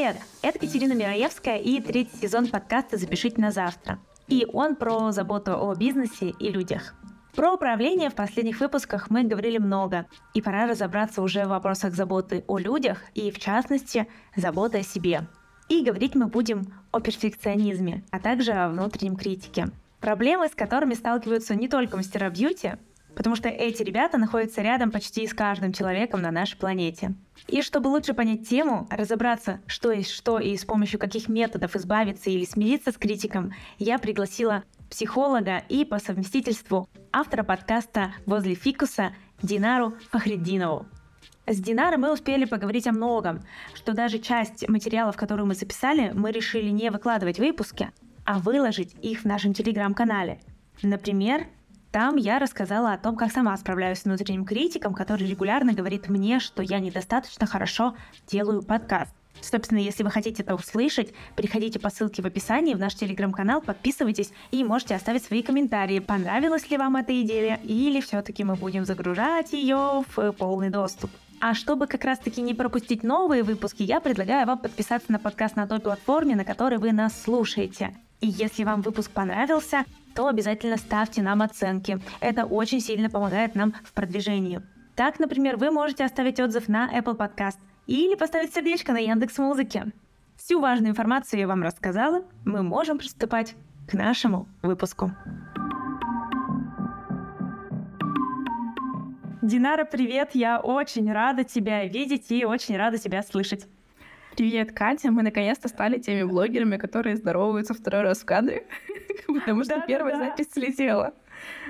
Привет! Это Катерина Мираевская и третий сезон подкаста «Запишите на завтра». И он про заботу о бизнесе и людях. Про управление в последних выпусках мы говорили много, и пора разобраться уже в вопросах заботы о людях и, в частности, заботы о себе. И говорить мы будем о перфекционизме, а также о внутреннем критике. Проблемы, с которыми сталкиваются не только мастера бьюти, потому что эти ребята находятся рядом почти с каждым человеком на нашей планете. И чтобы лучше понять тему, разобраться, что есть что и с помощью каких методов избавиться или смириться с критиком, я пригласила психолога и по совместительству автора подкаста «Возле фикуса» Динару Фахреддинову. С Динарой мы успели поговорить о многом, что даже часть материалов, которые мы записали, мы решили не выкладывать в выпуске, а выложить их в нашем телеграм-канале. Например, там я рассказала о том, как сама справляюсь с внутренним критиком, который регулярно говорит мне, что я недостаточно хорошо делаю подкаст. Собственно, если вы хотите это услышать, переходите по ссылке в описании в наш телеграм-канал, подписывайтесь и можете оставить свои комментарии, понравилась ли вам эта идея или все-таки мы будем загружать ее в полный доступ. А чтобы как раз-таки не пропустить новые выпуски, я предлагаю вам подписаться на подкаст на той платформе, на которой вы нас слушаете. И если вам выпуск понравился, то обязательно ставьте нам оценки. Это очень сильно помогает нам в продвижении. Так, например, вы можете оставить отзыв на Apple Podcast или поставить сердечко на Яндекс Музыке. Всю важную информацию я вам рассказала. Мы можем приступать к нашему выпуску. Динара, привет! Я очень рада тебя видеть и очень рада тебя слышать. Привет, Катя. Мы наконец-то стали теми блогерами, которые здороваются второй раз в кадре, потому что первая запись слетела.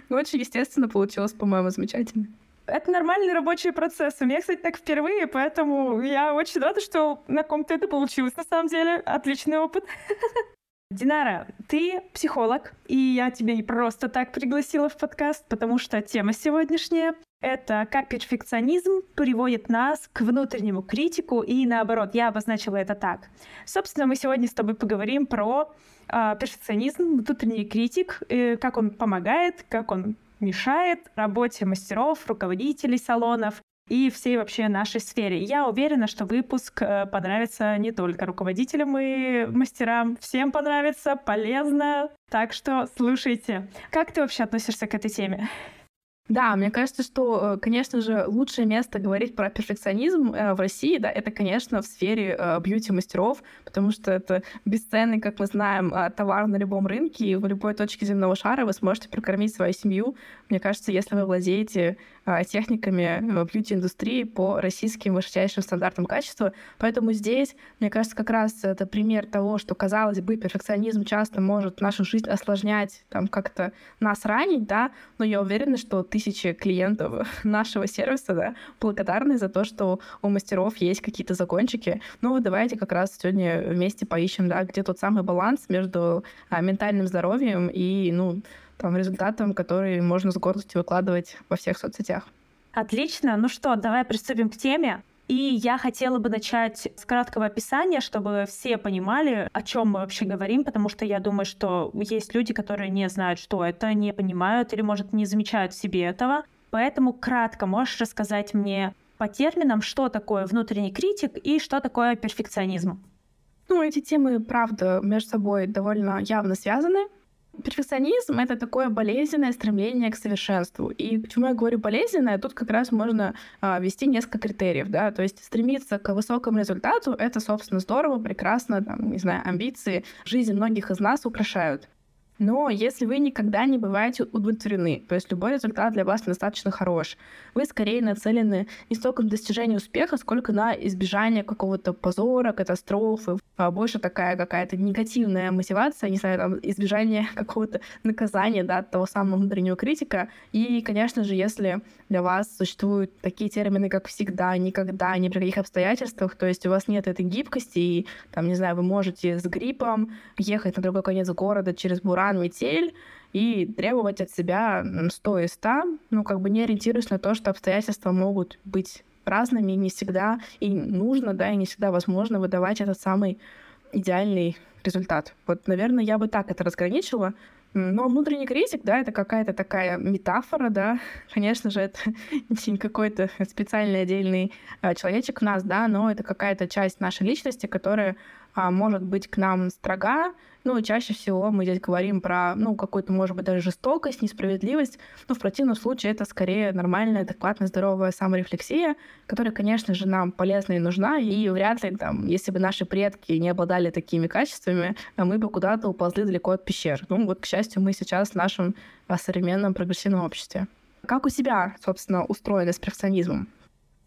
Ну, очень естественно получилось, по-моему, замечательно. Это нормальный рабочий процесс. У меня, кстати, так впервые, поэтому я очень рада, что на ком-то это получилось. На самом деле, отличный опыт. Динара, ты психолог, и я тебя не просто так пригласила в подкаст, потому что тема сегодняшняя — это как перфекционизм приводит нас к внутреннему критику, и наоборот, я обозначила это так. Собственно, мы сегодня с тобой поговорим про э, перфекционизм, внутренний критик, э, как он помогает, как он мешает работе мастеров, руководителей салонов, и всей вообще нашей сфере. Я уверена, что выпуск э, понравится не только руководителям и мастерам, всем понравится, полезно. Так что слушайте. Как ты вообще относишься к этой теме? Да, мне кажется, что, э, конечно же, лучшее место говорить про перфекционизм э, в России, да, это, конечно, в сфере бьюти-мастеров, потому что это бесценный, как мы знаем, товар на любом рынке, и в любой точке земного шара вы сможете прокормить свою семью. Мне кажется, если вы владеете а, техниками бьюти-индустрии по российским высочайшим стандартам качества. Поэтому здесь, мне кажется, как раз это пример того, что, казалось бы, перфекционизм часто может нашу жизнь осложнять, там как-то нас ранить, да, но я уверена, что тысячи клиентов нашего сервиса, да, благодарны за то, что у мастеров есть какие-то закончики. Ну вот давайте как раз сегодня вместе поищем, да, где тот самый баланс между а, ментальным здоровьем и, ну, там, результатом, который можно с гордостью выкладывать во всех соцсетях. Отлично. Ну что, давай приступим к теме. И я хотела бы начать с краткого описания, чтобы все понимали, о чем мы вообще говорим, потому что я думаю, что есть люди, которые не знают, что это, не понимают или, может, не замечают в себе этого. Поэтому кратко можешь рассказать мне по терминам, что такое внутренний критик и что такое перфекционизм? Ну, эти темы, правда, между собой довольно явно связаны. Перфекционизм — это такое болезненное стремление к совершенству. И почему я говорю болезненное, тут как раз можно а, несколько критериев, да, то есть стремиться к высокому результату — это, собственно, здорово, прекрасно, там, не знаю, амбиции жизни многих из нас украшают. Но если вы никогда не бываете удовлетворены, то есть любой результат для вас недостаточно хорош, вы скорее нацелены не столько на достижение успеха, сколько на избежание какого-то позора, катастрофы, а больше такая какая-то негативная мотивация, не знаю, там, избежание какого-то наказания, да, того самого внутреннего критика. И, конечно же, если для вас существуют такие термины, как всегда, никогда, ни при каких обстоятельствах, то есть у вас нет этой гибкости, и, там, не знаю, вы можете с гриппом ехать на другой конец города через буран, буран, метель, и требовать от себя 100 из 100, ну, как бы не ориентируясь на то, что обстоятельства могут быть разными, и не всегда, и нужно, да, и не всегда возможно выдавать этот самый идеальный результат. Вот, наверное, я бы так это разграничила. Но внутренний критик, да, это какая-то такая метафора, да. Конечно же, это не какой-то специальный отдельный а, человечек в нас, да, но это какая-то часть нашей личности, которая может быть к нам строга, ну, чаще всего мы здесь говорим про, ну, какую-то, может быть, даже жестокость, несправедливость, но в противном случае это скорее нормальная, адекватная, здоровая саморефлексия, которая, конечно же, нам полезна и нужна, и вряд ли, там, если бы наши предки не обладали такими качествами, мы бы куда-то уползли далеко от пещер. Ну, вот, к счастью, мы сейчас в нашем а, современном прогрессивном обществе. Как у себя, собственно, устроено с перфекционизмом?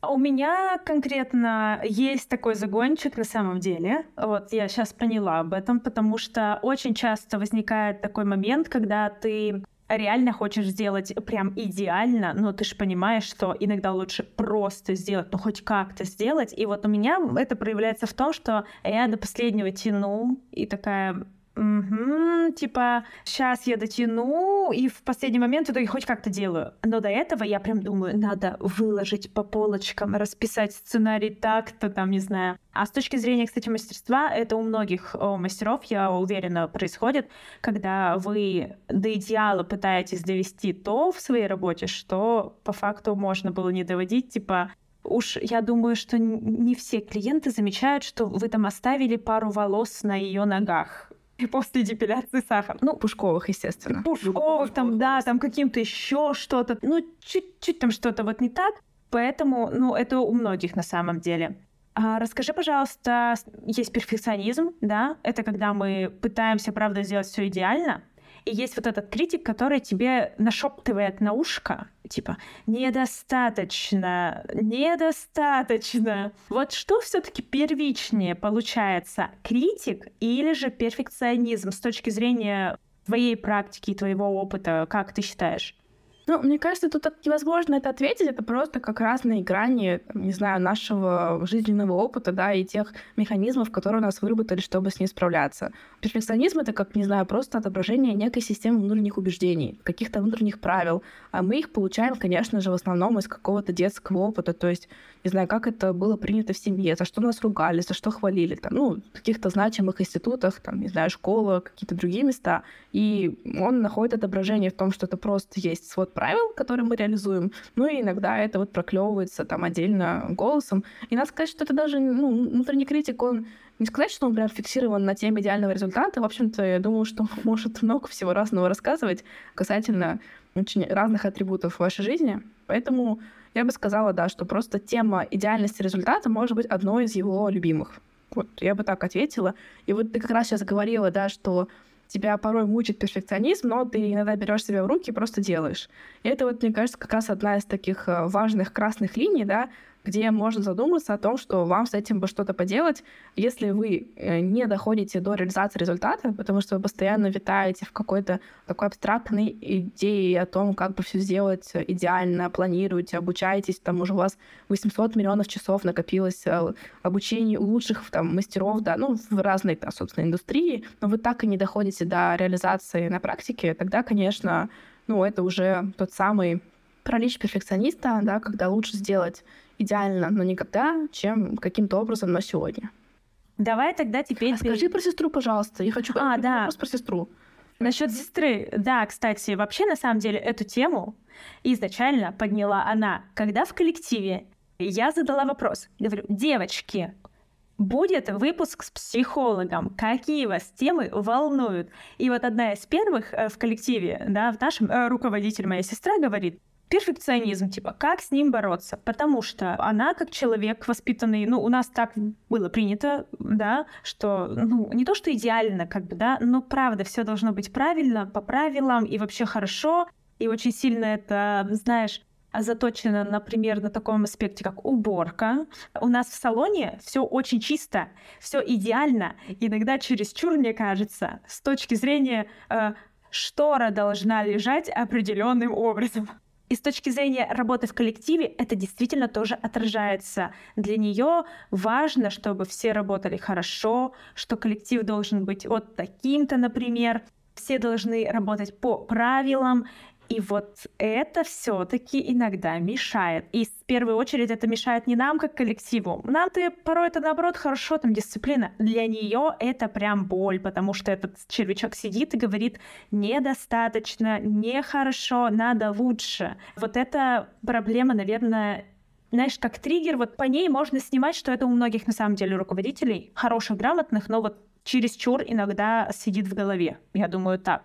У меня конкретно есть такой загончик на самом деле. Вот я сейчас поняла об этом, потому что очень часто возникает такой момент, когда ты реально хочешь сделать прям идеально, но ты же понимаешь, что иногда лучше просто сделать, ну хоть как-то сделать. И вот у меня это проявляется в том, что я до последнего тяну и такая, Угу, типа, сейчас я дотяну, и в последний момент итоге хоть как-то делаю. Но до этого я прям думаю, надо выложить по полочкам, расписать сценарий так-то, там, не знаю. А с точки зрения, кстати, мастерства, это у многих о, мастеров, я уверена, происходит, когда вы до идеала пытаетесь довести то в своей работе, что по факту можно было не доводить, типа, Уж я думаю, что не все клиенты замечают, что вы там оставили пару волос на ее ногах после депиляции сахар. Ну, пушковых, естественно. Пушковых, там, да, там каким-то еще что-то. Ну, чуть-чуть там что-то вот не так. Поэтому, ну, это у многих на самом деле. А расскажи, пожалуйста, есть перфекционизм, да? Это когда мы пытаемся, правда, сделать все идеально, и есть вот этот критик, который тебе нашептывает на ушко, типа, недостаточно, недостаточно. Вот что все-таки первичнее получается, критик или же перфекционизм с точки зрения твоей практики и твоего опыта, как ты считаешь? Ну, мне кажется, тут невозможно это ответить. Это просто как разные грани, не знаю, нашего жизненного опыта, да, и тех механизмов, которые у нас выработали, чтобы с ней справляться. Перфекционизм — это, как, не знаю, просто отображение некой системы внутренних убеждений, каких-то внутренних правил. А мы их получаем, конечно же, в основном из какого-то детского опыта. То есть, не знаю, как это было принято в семье, за что нас ругали, за что хвалили. Там, ну, в каких-то значимых институтах, там, не знаю, школа, какие-то другие места. И он находит отображение в том, что это просто есть свод правил, которые мы реализуем, ну и иногда это вот проклевывается там отдельно голосом. И надо сказать, что это даже, ну, внутренний критик, он не сказать, что он прям фиксирован на теме идеального результата. В общем-то, я думаю, что может много всего разного рассказывать касательно очень разных атрибутов вашей жизни. Поэтому я бы сказала, да, что просто тема идеальности результата может быть одной из его любимых. Вот я бы так ответила. И вот ты как раз сейчас говорила, да, что тебя порой мучит перфекционизм, но ты иногда берешь себя в руки и просто делаешь. И это вот, мне кажется, как раз одна из таких э, важных красных линий, да, где можно задуматься о том, что вам с этим бы что-то поделать, если вы э, не доходите до реализации результата, потому что вы постоянно витаете в какой-то такой абстрактной идее о том, как бы все сделать идеально, планируете, обучаетесь, там уже у вас 800 миллионов часов накопилось э, обучение лучших там, мастеров, да, ну, в разной, да, собственно, индустрии, но вы так и не доходите до реализации на практике, тогда, конечно, ну, это уже тот самый пролич перфекциониста, да, когда лучше сделать идеально, но никогда, чем каким-то образом на сегодня. Давай тогда теперь... А скажи про сестру, пожалуйста. Я хочу а, да. вопрос про сестру. Насчет сестры, да, кстати, вообще на самом деле эту тему изначально подняла она, когда в коллективе я задала вопрос. Говорю, девочки, будет выпуск с психологом. Какие вас темы волнуют? И вот одна из первых э, в коллективе, да, в нашем э, руководитель, моя сестра, говорит, перфекционизм, типа, как с ним бороться? Потому что она, как человек воспитанный, ну, у нас так было принято, да, что, ну, не то, что идеально, как бы, да, но правда, все должно быть правильно, по правилам и вообще хорошо, и очень сильно это, знаешь, заточено, например, на таком аспекте, как уборка. У нас в салоне все очень чисто, все идеально. Иногда чересчур, мне кажется, с точки зрения э, штора должна лежать определенным образом. И с точки зрения работы в коллективе это действительно тоже отражается. Для нее важно, чтобы все работали хорошо, что коллектив должен быть вот таким-то, например. Все должны работать по правилам. И вот это все-таки иногда мешает. И в первую очередь это мешает не нам как коллективу. Нам-то порой это наоборот хорошо, там дисциплина. Для нее это прям боль, потому что этот червячок сидит и говорит недостаточно, нехорошо, надо лучше. Вот эта проблема, наверное, знаешь, как триггер, вот по ней можно снимать, что это у многих на самом деле руководителей, хороших, грамотных, но вот чересчур иногда сидит в голове. Я думаю, так.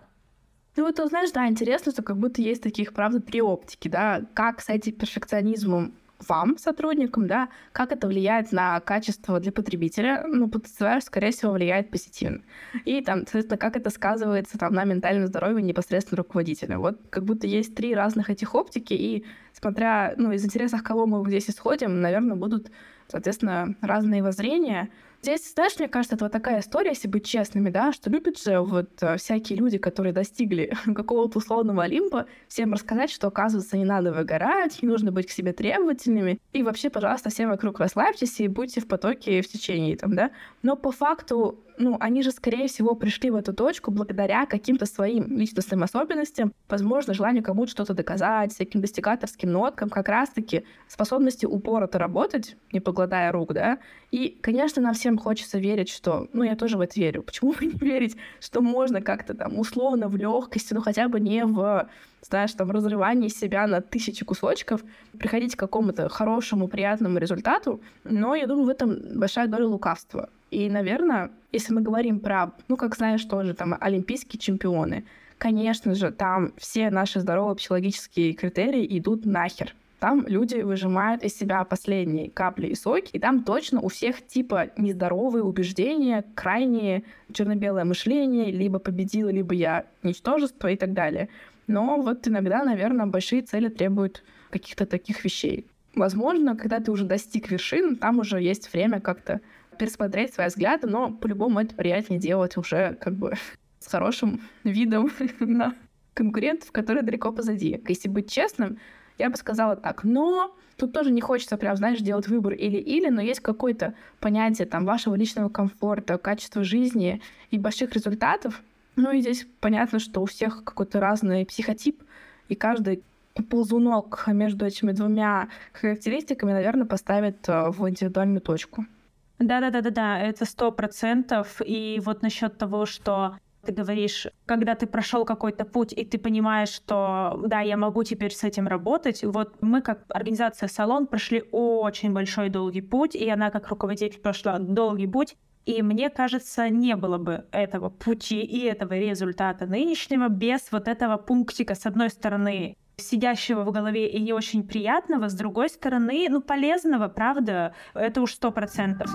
Ну вот, знаешь, да, интересно, что как будто есть таких, правда, три оптики, да, как с этим перфекционизмом вам, сотрудникам, да, как это влияет на качество для потребителя, ну, ПТЦВ, скорее всего, влияет позитивно. И там, соответственно, как это сказывается там на ментальном здоровье непосредственно руководителя. Вот как будто есть три разных этих оптики, и смотря, ну, из интересов кого мы здесь исходим, наверное, будут, соответственно, разные воззрения, Здесь, знаешь, мне кажется, это вот такая история, если быть честными, да, что любят же вот э, всякие люди, которые достигли какого-то условного Олимпа, всем рассказать, что, оказывается, не надо выгорать, не нужно быть к себе требовательными, и вообще, пожалуйста, всем вокруг расслабьтесь и будьте в потоке в течение, там, да. Но по факту ну, они же, скорее всего, пришли в эту точку благодаря каким-то своим личностным особенностям, возможно, желанию кому-то что-то доказать, всяким достигаторским ноткам, как раз-таки способности упорото работать, не погладая рук, да. И, конечно, нам всем хочется верить, что, ну, я тоже в это верю. Почему бы не верить, что можно как-то там условно в легкости, ну, хотя бы не в знаешь, там, разрывании себя на тысячи кусочков, приходить к какому-то хорошему, приятному результату, но я думаю, в этом большая доля лукавства. И, наверное, если мы говорим про, ну, как знаешь, тоже там олимпийские чемпионы, конечно же, там все наши здоровые психологические критерии идут нахер. Там люди выжимают из себя последние капли и соки, и там точно у всех типа нездоровые убеждения, крайние черно-белое мышление, либо победила, либо я ничтожество и так далее. Но вот иногда, наверное, большие цели требуют каких-то таких вещей. Возможно, когда ты уже достиг вершин, там уже есть время как-то пересмотреть свои взгляды, но по-любому это приятнее делать уже как бы с хорошим видом на конкурентов, которые далеко позади. Если быть честным, я бы сказала так, но тут тоже не хочется прям, знаешь, делать выбор или-или, но есть какое-то понятие там вашего личного комфорта, качества жизни и больших результатов. Ну и здесь понятно, что у всех какой-то разный психотип, и каждый ползунок между этими двумя характеристиками, наверное, поставит э, в индивидуальную точку. Да-да-да-да-да, это сто процентов. И вот насчет того, что ты говоришь, когда ты прошел какой-то путь, и ты понимаешь, что да, я могу теперь с этим работать. Вот мы, как организация Салон, прошли очень большой долгий путь, и она, как руководитель, прошла долгий путь. И мне кажется, не было бы этого пути и этого результата нынешнего без вот этого пунктика, с одной стороны, сидящего в голове и не очень приятного, с другой стороны, ну, полезного, правда, это уж сто процентов.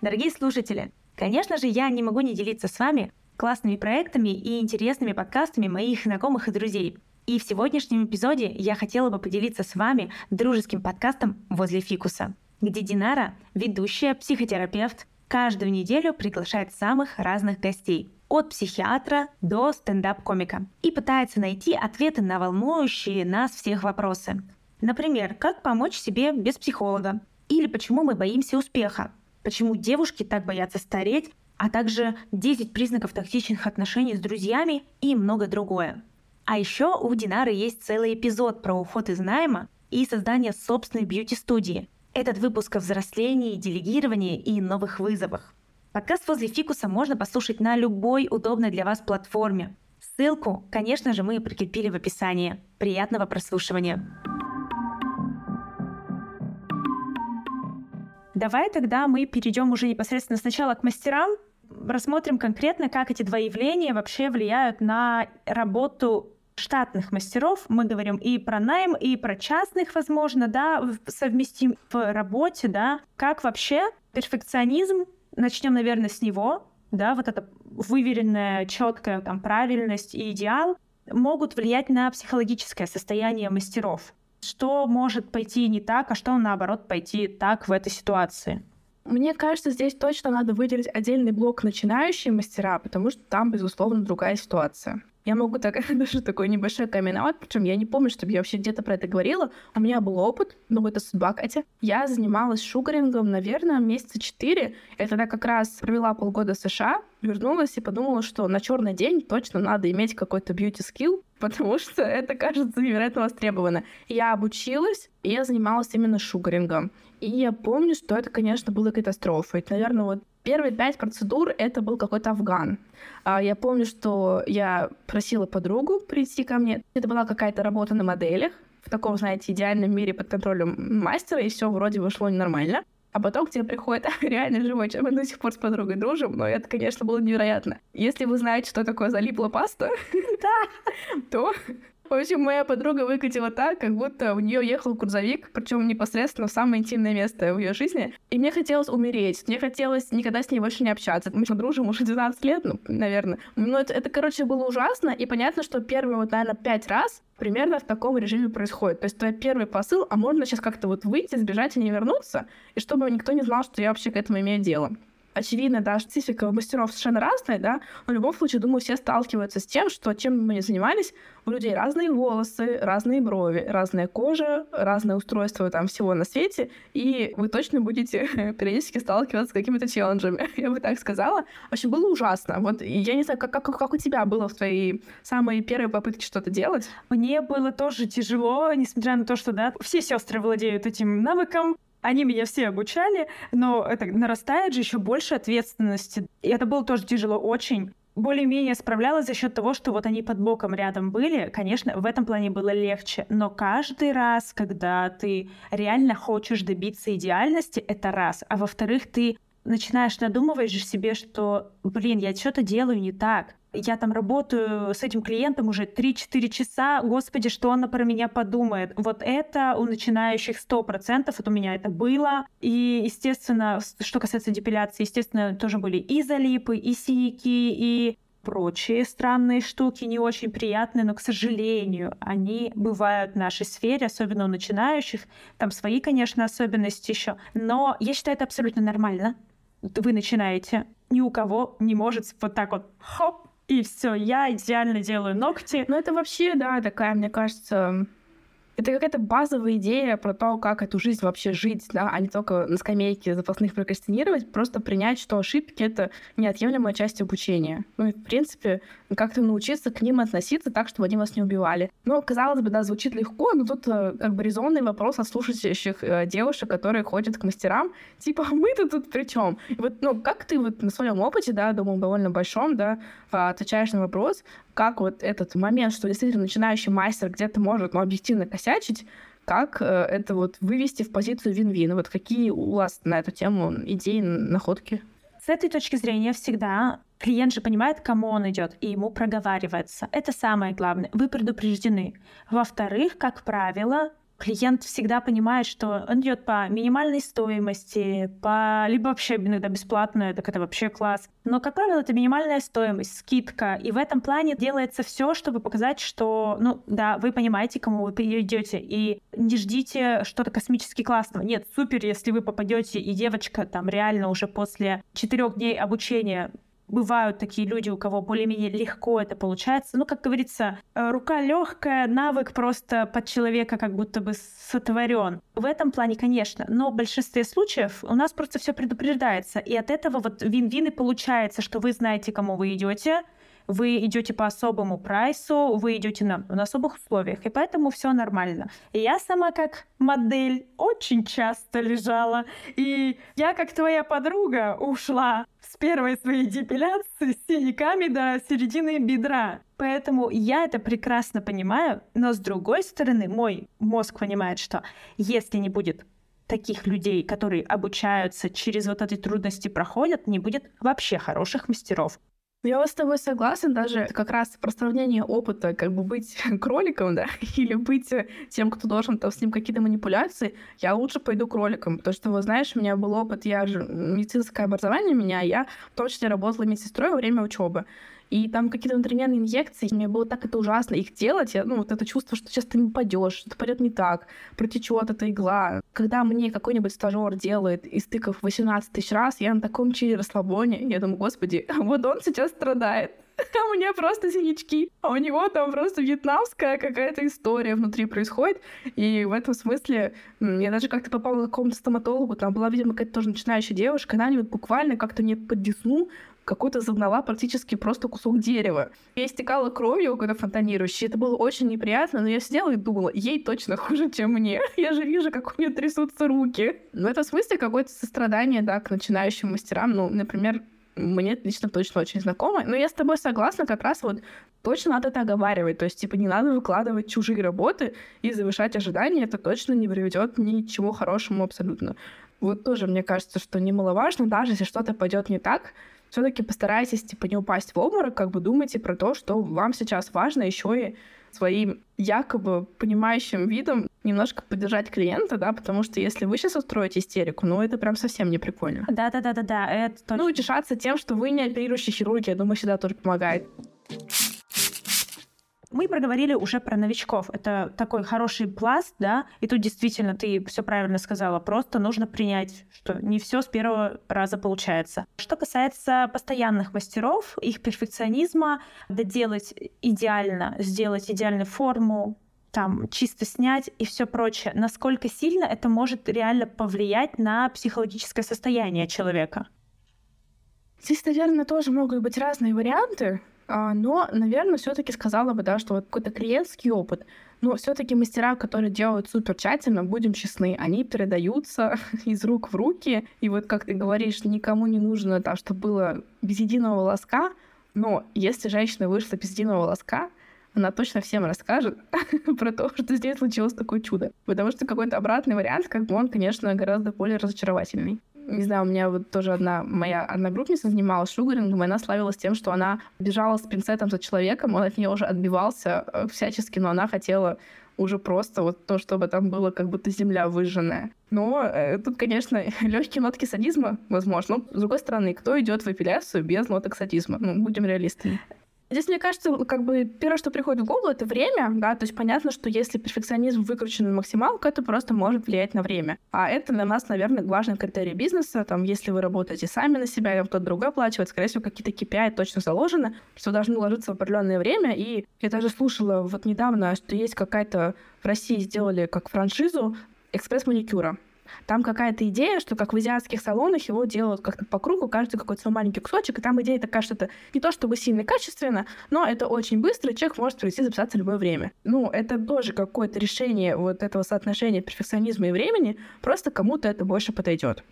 Дорогие слушатели, конечно же, я не могу не делиться с вами классными проектами и интересными подкастами моих знакомых и друзей. И в сегодняшнем эпизоде я хотела бы поделиться с вами дружеским подкастом «Возле фикуса», где Динара, ведущая психотерапевт, каждую неделю приглашает самых разных гостей – от психиатра до стендап-комика и пытается найти ответы на волнующие нас всех вопросы. Например, как помочь себе без психолога? Или почему мы боимся успеха? Почему девушки так боятся стареть? А также 10 признаков токсичных отношений с друзьями и многое другое. А еще у Динары есть целый эпизод про уход из найма и создание собственной бьюти-студии. Этот выпуск о взрослении, делегировании и новых вызовах. Подкаст «Возле фикуса» можно послушать на любой удобной для вас платформе. Ссылку, конечно же, мы прикрепили в описании. Приятного прослушивания! Давай тогда мы перейдем уже непосредственно сначала к мастерам, рассмотрим конкретно, как эти два явления вообще влияют на работу штатных мастеров. Мы говорим и про найм, и про частных, возможно, да, совместим в работе, да. Как вообще перфекционизм начнем, наверное, с него, да, вот эта выверенная, четкая там правильность и идеал могут влиять на психологическое состояние мастеров. Что может пойти не так, а что наоборот пойти так в этой ситуации? Мне кажется, здесь точно надо выделить отдельный блок начинающие мастера, потому что там, безусловно, другая ситуация. Я могу так, даже такой небольшой камин причем я не помню, чтобы я вообще где-то про это говорила. У меня был опыт, ну это судьба, Катя. Я занималась шугарингом, наверное, месяца четыре. Я тогда как раз провела полгода в США, вернулась и подумала, что на черный день точно надо иметь какой-то бьюти-скилл, потому что это кажется невероятно востребовано. Я обучилась, и я занималась именно шугарингом. И я помню, что это, конечно, было катастрофой. Это, наверное, вот первые пять процедур это был какой-то афган. А я помню, что я просила подругу прийти ко мне. Это была какая-то работа на моделях, в таком, знаете, идеальном мире под контролем мастера, и все вроде вышло нормально. А потом к тебе приходит реально живой человек. Мы до сих пор с подругой дружим, но это, конечно, было невероятно. Если вы знаете, что такое залипла паста, то в общем, моя подруга выкатила так, как будто у нее ехал грузовик, причем непосредственно в самое интимное место в ее жизни. И мне хотелось умереть. Мне хотелось никогда с ней больше не общаться. Мы дружим уже 12 лет, ну, наверное. Но это, это, короче, было ужасно. И понятно, что первые, вот, наверное, пять раз примерно в таком режиме происходит. То есть твой первый посыл, а можно сейчас как-то вот выйти, сбежать и не вернуться, и чтобы никто не знал, что я вообще к этому имею дело очевидно, да, специфика мастеров совершенно разная, да, но в любом случае, думаю, все сталкиваются с тем, что чем мы ни занимались, у людей разные волосы, разные брови, разная кожа, разное устройство там всего на свете, и вы точно будете периодически сталкиваться с какими-то челленджами, я бы так сказала. В общем, было ужасно. Вот я не знаю, как, как, как у тебя было в твоей самой первой попытке что-то делать? Мне было тоже тяжело, несмотря на то, что, да, все сестры владеют этим навыком, они меня все обучали, но это нарастает же еще больше ответственности. И это было тоже тяжело очень. Более-менее справлялась за счет того, что вот они под боком рядом были. Конечно, в этом плане было легче. Но каждый раз, когда ты реально хочешь добиться идеальности, это раз. А во-вторых, ты начинаешь надумываешь себе, что, блин, я что-то делаю не так я там работаю с этим клиентом уже 3-4 часа, господи, что он про меня подумает. Вот это у начинающих 100%, вот у меня это было. И, естественно, что касается депиляции, естественно, тоже были и залипы, и синяки, и прочие странные штуки, не очень приятные, но, к сожалению, они бывают в нашей сфере, особенно у начинающих. Там свои, конечно, особенности еще. Но я считаю, это абсолютно нормально. Вы начинаете, ни у кого не может вот так вот хоп, и все, я идеально делаю ногти. Ну, это вообще, да, такая, мне кажется, это какая-то базовая идея про то, как эту жизнь вообще жить, да, а не только на скамейке запасных прокрастинировать, просто принять, что ошибки — это неотъемлемая часть обучения. Ну и, в принципе, как-то научиться к ним относиться так, чтобы они вас не убивали. Ну, казалось бы, да, звучит легко, но тут э, как бы резонный вопрос от слушающих э, девушек, которые ходят к мастерам, типа, «А мы-то тут при чем? Вот, ну, как ты вот на своем опыте, да, думаю, довольно большом, да, отвечаешь на вопрос, как вот этот момент, что действительно начинающий мастер где-то может, ну, объективно косячить, как э, это вот вывести в позицию вин-вин? Вот какие у вас на эту тему идеи, находки? С этой точки зрения всегда клиент же понимает, кому он идет, и ему проговаривается. Это самое главное. Вы предупреждены. Во-вторых, как правило, клиент всегда понимает, что он идет по минимальной стоимости, по либо вообще иногда бесплатно, так это вообще класс. Но, как правило, это минимальная стоимость, скидка. И в этом плане делается все, чтобы показать, что, ну, да, вы понимаете, кому вы идете, и не ждите что-то космически классного. Нет, супер, если вы попадете, и девочка там реально уже после четырех дней обучения бывают такие люди, у кого более-менее легко это получается. Ну, как говорится, э, рука легкая, навык просто под человека как будто бы сотворен. В этом плане, конечно, но в большинстве случаев у нас просто все предупреждается, и от этого вот вин-вин и получается, что вы знаете, кому вы идете, вы идете по особому прайсу, вы идете на, на особых условиях, и поэтому все нормально. И я сама как модель очень часто лежала, и я как твоя подруга ушла с первой своей депиляции с синяками до середины бедра. Поэтому я это прекрасно понимаю, но с другой стороны, мой мозг понимает, что если не будет таких людей, которые обучаются, через вот эти трудности проходят, не будет вообще хороших мастеров. Я вот с тобой согласен, даже как раз про сравнение опыта, как бы быть кроликом, да, или быть тем, кто должен там с ним какие-то манипуляции, я лучше пойду кроликом, потому что, вы знаешь, у меня был опыт, я же медицинское образование у меня, я в том числе работала медсестрой во время учебы. И там какие-то внутривенные инъекции, мне было так это ужасно их делать. Я, ну, вот это чувство, что сейчас ты не пойдешь, что-то пойдет не так, протечет эта игла. Когда мне какой-нибудь стажер делает из тыков 18 тысяч раз, я на таком чили расслабоне, я думаю, господи, вот он сейчас страдает. а у меня просто синячки, а у него там просто вьетнамская какая-то история внутри происходит, и в этом смысле я даже как-то попала к какому-то стоматологу, там была, видимо, какая-то тоже начинающая девушка, она вот буквально как-то мне под какой-то загнала практически просто кусок дерева. Я истекала кровью, когда фонтанирующей. Это было очень неприятно, но я сидела и думала, ей точно хуже, чем мне. Я же вижу, как у нее трясутся руки. В смысле какое-то сострадание, да, к начинающим мастерам. Ну, например, мне лично точно очень знакомо. Но я с тобой согласна, как раз вот точно надо это оговаривать. То есть, типа, не надо выкладывать чужие работы и завышать ожидания. Это точно не приведет ни к чему хорошему абсолютно. Вот тоже мне кажется, что немаловажно, даже если что-то пойдет не так, все-таки постарайтесь типа не упасть в обморок, как бы думайте про то, что вам сейчас важно еще и своим якобы понимающим видом немножко поддержать клиента, да, потому что если вы сейчас устроите истерику, ну это прям совсем не прикольно. Да, да, да, да, да, это точно. Ну, утешаться тем, что вы не оперирующий хирург, я думаю, всегда тоже помогает. Мы проговорили уже про новичков. Это такой хороший пласт, да, и тут действительно ты все правильно сказала. Просто нужно принять, что не все с первого раза получается. Что касается постоянных мастеров, их перфекционизма, доделать идеально, сделать идеальную форму, там чисто снять и все прочее, насколько сильно это может реально повлиять на психологическое состояние человека? Здесь, наверное, тоже могут быть разные варианты. А, но, наверное, все-таки сказала бы, да, что вот какой-то клиентский опыт. Но все-таки мастера, которые делают супер тщательно, будем честны, они передаются из рук в руки. И вот, как ты говоришь, никому не нужно там, чтобы было без единого волоска. Но если женщина вышла без единого волоска, она точно всем расскажет про то, что здесь случилось такое чудо. Потому что какой-то обратный вариант, как бы он, конечно, гораздо более разочаровательный не знаю, у меня вот тоже одна моя одногруппница занималась шугарингом, и она славилась тем, что она бежала с пинцетом за человеком, он от нее уже отбивался э, всячески, но она хотела уже просто вот то, чтобы там было как будто земля выжженная. Но э, тут, конечно, легкие нотки садизма, возможно. Но, с другой стороны, кто идет в эпиляцию без ноток садизма? Ну, будем реалистами. Здесь, мне кажется, как бы первое, что приходит в голову, это время, да, то есть понятно, что если перфекционизм выкручен на максималку, это просто может влиять на время. А это для нас, наверное, важный критерий бизнеса, там, если вы работаете сами на себя, или кто-то другой оплачивает, скорее всего, какие-то KPI точно заложены, что должны ложиться в определенное время, и я даже слушала вот недавно, что есть какая-то в России сделали как франшизу экспресс-маникюра. Там какая-то идея, что как в азиатских салонах его делают как-то по кругу, каждый какой-то свой маленький кусочек, и там идея такая, что это не то чтобы сильно качественно, но это очень быстро, и человек может прийти записаться в любое время. Ну, это тоже какое-то решение вот этого соотношения перфекционизма и времени, просто кому-то это больше подойдет.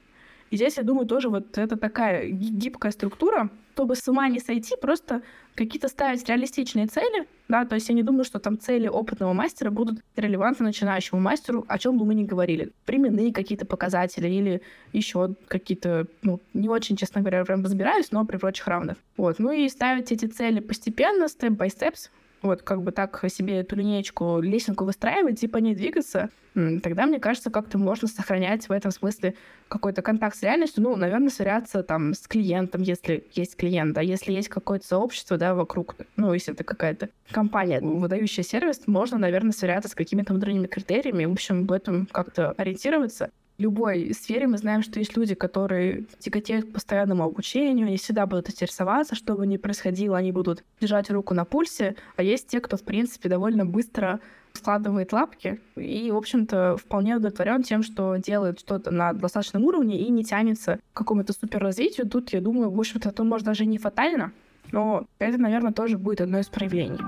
И здесь, я думаю, тоже вот это такая гибкая структура, чтобы с ума не сойти, просто какие-то ставить реалистичные цели, да, то есть я не думаю, что там цели опытного мастера будут релевантны начинающему мастеру, о чем бы мы ни говорили. Временные какие-то показатели или еще какие-то, ну, не очень, честно говоря, прям разбираюсь, но при прочих равных. Вот, ну и ставить эти цели постепенно, степ-by-степс, вот как бы так себе эту линеечку, лесенку выстраивать и по ней двигаться, тогда, мне кажется, как-то можно сохранять в этом смысле какой-то контакт с реальностью, ну, наверное, сверяться там с клиентом, если есть клиент, а если есть какое-то сообщество, да, вокруг, ну, если это какая-то компания, выдающая сервис, можно, наверное, сверяться с какими-то внутренними критериями, в общем, в этом как-то ориентироваться любой сфере мы знаем, что есть люди, которые тяготеют к постоянному обучению, они всегда будут интересоваться, что бы ни происходило, они будут держать руку на пульсе, а есть те, кто, в принципе, довольно быстро складывает лапки и, в общем-то, вполне удовлетворен тем, что делает что-то на достаточном уровне и не тянется к какому-то суперразвитию. Тут, я думаю, в общем-то, это может даже не фатально, но это, наверное, тоже будет одно из проявлений.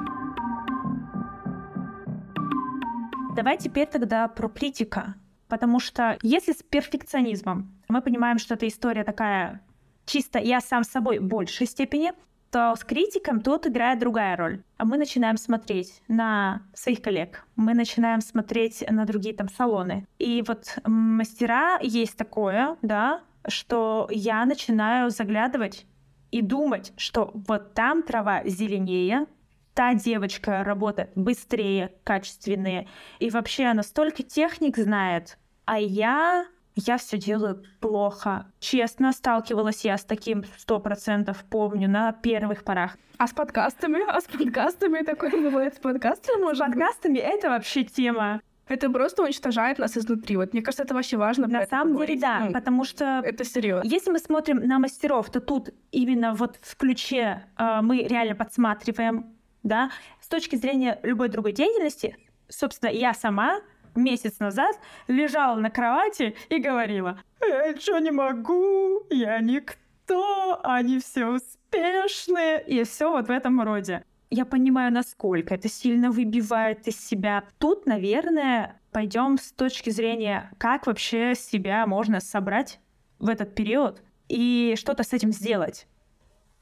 Давай теперь тогда про критика. Потому что если с перфекционизмом мы понимаем, что эта история такая чисто я сам собой в большей степени, то с критиком тут играет другая роль. А мы начинаем смотреть на своих коллег, мы начинаем смотреть на другие там салоны. И вот мастера есть такое, да, что я начинаю заглядывать и думать, что вот там трава зеленее, та девочка работает быстрее, качественнее, и вообще она столько техник знает, а я я все делаю плохо. Честно, сталкивалась я с таким сто процентов, помню, на первых порах. А с подкастами? А с подкастами такое бывает? С подкастами, может? С подкастами это вообще тема. Это просто уничтожает нас изнутри. Вот мне кажется, это вообще важно. На самом деле, да, ну, потому что это серьезно. Если мы смотрим на мастеров, то тут именно вот в ключе э, мы реально подсматриваем, да, с точки зрения любой другой деятельности. Собственно, я сама месяц назад лежала на кровати и говорила, я что не могу, я никто, они все успешные, и все вот в этом роде я понимаю, насколько это сильно выбивает из себя. Тут, наверное, пойдем с точки зрения, как вообще себя можно собрать в этот период и что-то с этим сделать.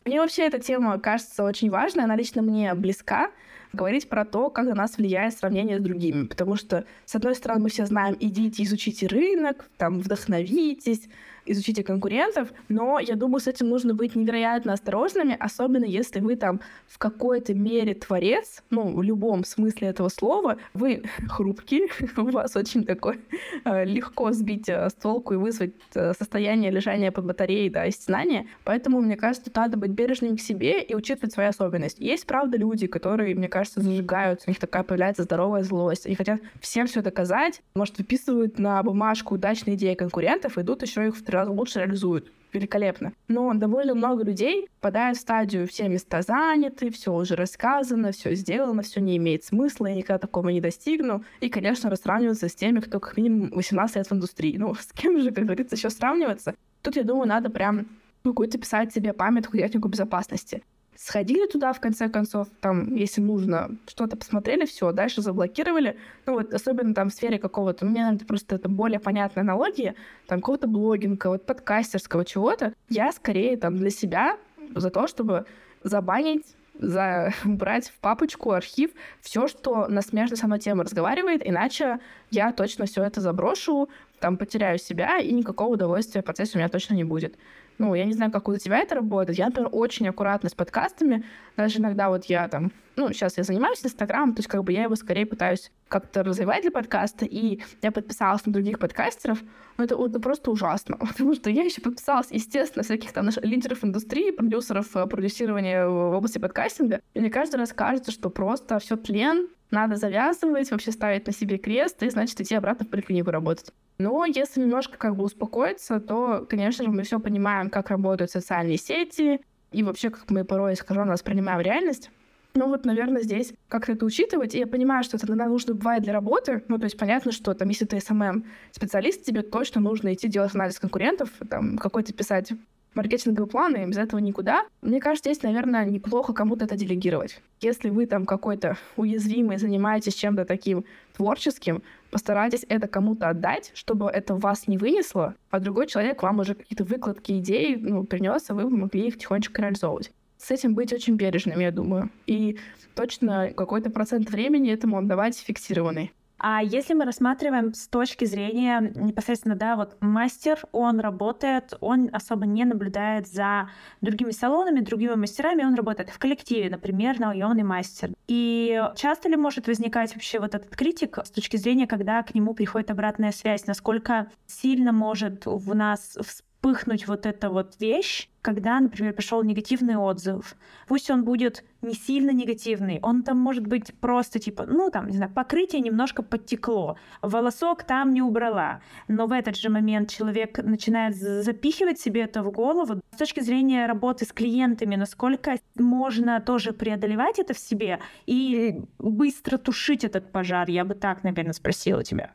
Мне вообще эта тема кажется очень важной, она лично мне близка, говорить про то, как на нас влияет сравнение с другими. Потому что, с одной стороны, мы все знаем, идите, изучите рынок, там, вдохновитесь, изучите конкурентов, но я думаю, с этим нужно быть невероятно осторожными, особенно если вы там в какой-то мере творец, ну, в любом смысле этого слова, вы хрупкий, у вас очень такой э, легко сбить э, с толку и вызвать э, состояние лежания под батареей, да, и знания. Поэтому, мне кажется, надо быть бережным к себе и учитывать свои особенности. Есть, правда, люди, которые, мне кажется, зажигаются, у них такая появляется здоровая злость, они хотят всем все доказать, может, выписывают на бумажку удачные идеи конкурентов, идут еще их в три раза лучше реализуют. Великолепно. Но довольно много людей попадают в стадию все места заняты, все уже рассказано, все сделано, все не имеет смысла, я никогда такого не достигну. И, конечно, расстраиваются с теми, кто как минимум 18 лет в индустрии. Ну, с кем же, как говорится, еще сравниваться? Тут, я думаю, надо прям какую-то писать себе памятку технику безопасности сходили туда, в конце концов, там, если нужно, что-то посмотрели, все, дальше заблокировали. Ну вот, особенно там в сфере какого-то, мне, наверное, просто это более понятная аналогия, там, какого-то блогинга, вот подкастерского чего-то. Я скорее там для себя за то, чтобы забанить за брать в папочку, архив все, что на смежной со мной тему разговаривает, иначе я точно все это заброшу, там потеряю себя, и никакого удовольствия в процессе у меня точно не будет. Ну, я не знаю, как у тебя это работает. Я, например, очень аккуратна с подкастами. Даже иногда вот я там, ну, сейчас я занимаюсь Инстаграмом, то есть как бы я его скорее пытаюсь как-то развивать для подкаста, и я подписалась на других подкастеров, но это, это просто ужасно, потому что я еще подписалась, естественно, всяких там лидеров индустрии, продюсеров э, продюсирования в области подкастинга, и мне каждый раз кажется, что просто все тлен, надо завязывать, вообще ставить на себе крест и, значит, идти обратно в поликлинику работать. Но если немножко как бы успокоиться, то, конечно же, мы все понимаем, как работают социальные сети, и вообще, как мы порой искаженно воспринимаем реальность. Ну вот, наверное, здесь как-то это учитывать. И я понимаю, что это иногда нужно бывает для работы. Ну, то есть понятно, что там, если ты SMM-специалист, тебе точно нужно идти делать анализ конкурентов, там, какой-то писать маркетинговые планы, без этого никуда. Мне кажется, здесь, наверное, неплохо кому-то это делегировать. Если вы там какой-то уязвимый, занимаетесь чем-то таким творческим, постарайтесь это кому-то отдать, чтобы это вас не вынесло, а другой человек вам уже какие-то выкладки идей ну, принес, а вы могли их тихонечко реализовывать. С этим быть очень бережным, я думаю. И точно какой-то процент времени этому отдавать фиксированный. А если мы рассматриваем с точки зрения непосредственно, да, вот мастер, он работает, он особо не наблюдает за другими салонами, другими мастерами, он работает в коллективе, например, наемный мастер. И часто ли может возникать вообще вот этот критик с точки зрения, когда к нему приходит обратная связь, насколько сильно может в нас вспыхнуть вот эта вот вещь, когда, например, пришел негативный отзыв. Пусть он будет не сильно негативный, он там может быть просто типа, ну там, не знаю, покрытие немножко подтекло, волосок там не убрала. Но в этот же момент человек начинает запихивать себе это в голову. С точки зрения работы с клиентами, насколько можно тоже преодолевать это в себе и быстро тушить этот пожар, я бы так, наверное, спросила тебя.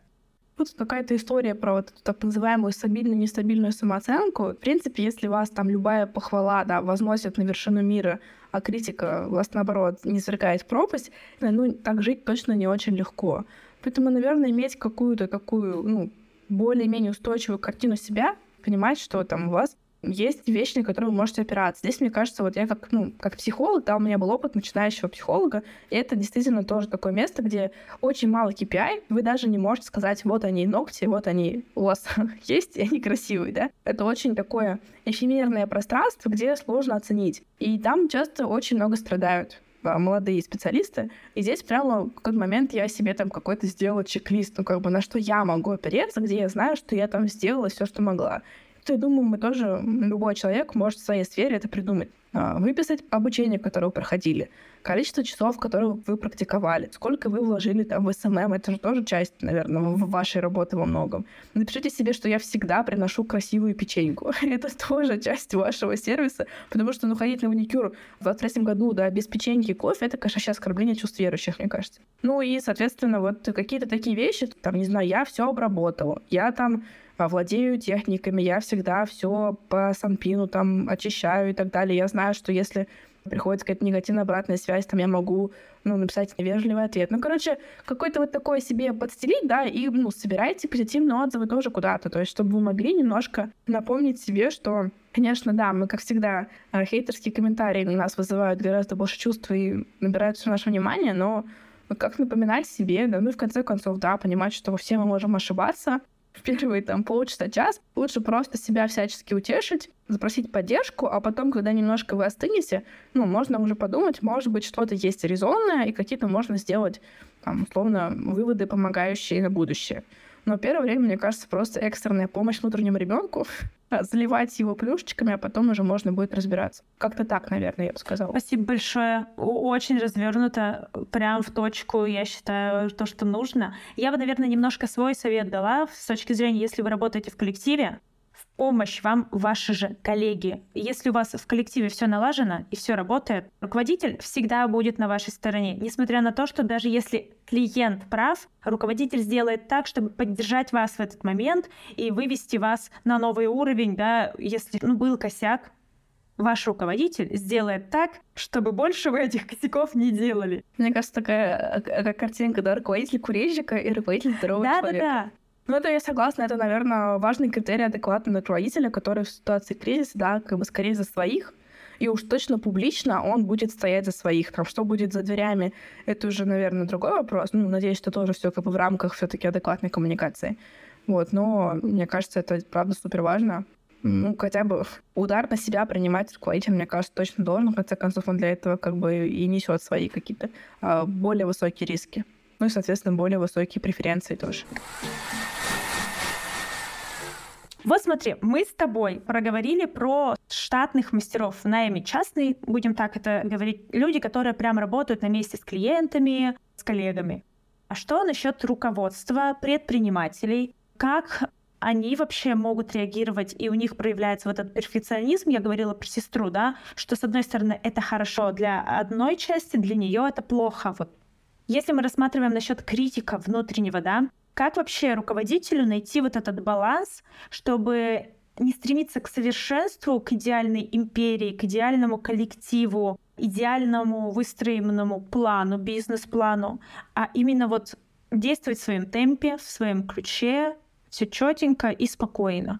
Тут какая-то история про вот эту так называемую стабильную, нестабильную самооценку. В принципе, если вас там любая похвала, да, возносит на вершину мира, а критика вас, наоборот, не свергает в пропасть, ну, так жить точно не очень легко. Поэтому, наверное, иметь какую-то такую, ну, более-менее устойчивую картину себя, понимать, что там у вас есть вещи, на которые вы можете опираться. Здесь, мне кажется, вот я как, ну, как психолог, да, у меня был опыт начинающего психолога, и это действительно тоже такое место, где очень мало KPI, вы даже не можете сказать, вот они ногти, вот они у вас есть, и они красивые, да. Это очень такое эфемерное пространство, где сложно оценить. И там часто очень много страдают а, молодые специалисты. И здесь прямо в какой-то момент я себе там какой-то сделала чек-лист, ну как бы на что я могу опереться, где я знаю, что я там сделала все, что могла я думаю, мы тоже, любой человек может в своей сфере это придумать. А, выписать обучение, которое вы проходили, количество часов, которые вы практиковали, сколько вы вложили там в SMM, это же тоже часть, наверное, вашей работы во многом. Напишите себе, что я всегда приношу красивую печеньку. это тоже часть вашего сервиса, потому что, ну, ходить на маникюр в 23 году, да, без печеньки и кофе, это, конечно, сейчас оскорбление чувств верующих, мне кажется. Ну и, соответственно, вот какие-то такие вещи, там, не знаю, я все обработала, я там владею техниками, я всегда все по санпину там очищаю и так далее. Я знаю, что если приходит какая-то негативная обратная связь, там я могу ну, написать невежливый ответ. Ну, короче, какой-то вот такой себе подстелить, да, и, ну, собирайте позитивные отзывы тоже куда-то, то есть чтобы вы могли немножко напомнить себе, что, конечно, да, мы, как всегда, э, хейтерские комментарии у нас вызывают гораздо больше чувств и набирают все наше внимание, но как напоминать себе, да, ну и в конце концов, да, понимать, что все мы можем ошибаться, первые там полчаса, час, лучше просто себя всячески утешить, запросить поддержку, а потом, когда немножко вы остынете, ну, можно уже подумать, может быть, что-то есть резонное, и какие-то можно сделать, там, условно, выводы, помогающие на будущее. Но первое время, мне кажется, просто экстренная помощь внутреннему ребенку, заливать его плюшечками, а потом уже можно будет разбираться. Как-то так, наверное, я бы сказала. Спасибо большое. Очень развернуто, прям в точку, я считаю, то, что нужно. Я бы, наверное, немножко свой совет дала с точки зрения, если вы работаете в коллективе, помощь вам ваши же коллеги. Если у вас в коллективе все налажено и все работает, руководитель всегда будет на вашей стороне, несмотря на то, что даже если клиент прав, руководитель сделает так, чтобы поддержать вас в этот момент и вывести вас на новый уровень, да, если ну, был косяк, ваш руководитель сделает так, чтобы больше вы этих косяков не делали. Мне кажется, такая э, картинка, да, руководитель курильщика и руководитель здорового да, человека. Да-да-да. Ну, это я согласна, это, наверное, важный критерий адекватного руководителя, который в ситуации кризиса, да, как бы скорее за своих, и уж точно публично он будет стоять за своих. Там, что будет за дверями, это уже, наверное, другой вопрос. Ну, надеюсь, что тоже все как бы в рамках все таки адекватной коммуникации. Вот, но мне кажется, это правда супер важно. Ну, хотя бы удар на себя принимать руководитель, мне кажется, точно должен. В конце концов, он для этого как бы и несет свои какие-то а, более высокие риски. Ну и, соответственно, более высокие преференции тоже. Вот смотри, мы с тобой проговорили про штатных мастеров в найме частный, будем так это говорить, люди, которые прям работают на месте с клиентами, с коллегами. А что насчет руководства предпринимателей? Как они вообще могут реагировать, и у них проявляется вот этот перфекционизм, я говорила про сестру, да, что с одной стороны это хорошо для одной части, для нее это плохо. Вот. Если мы рассматриваем насчет критика внутреннего, да, как вообще руководителю найти вот этот баланс, чтобы не стремиться к совершенству, к идеальной империи, к идеальному коллективу, идеальному выстроенному плану, бизнес-плану, а именно вот действовать в своем темпе, в своем ключе, все четенько и спокойно.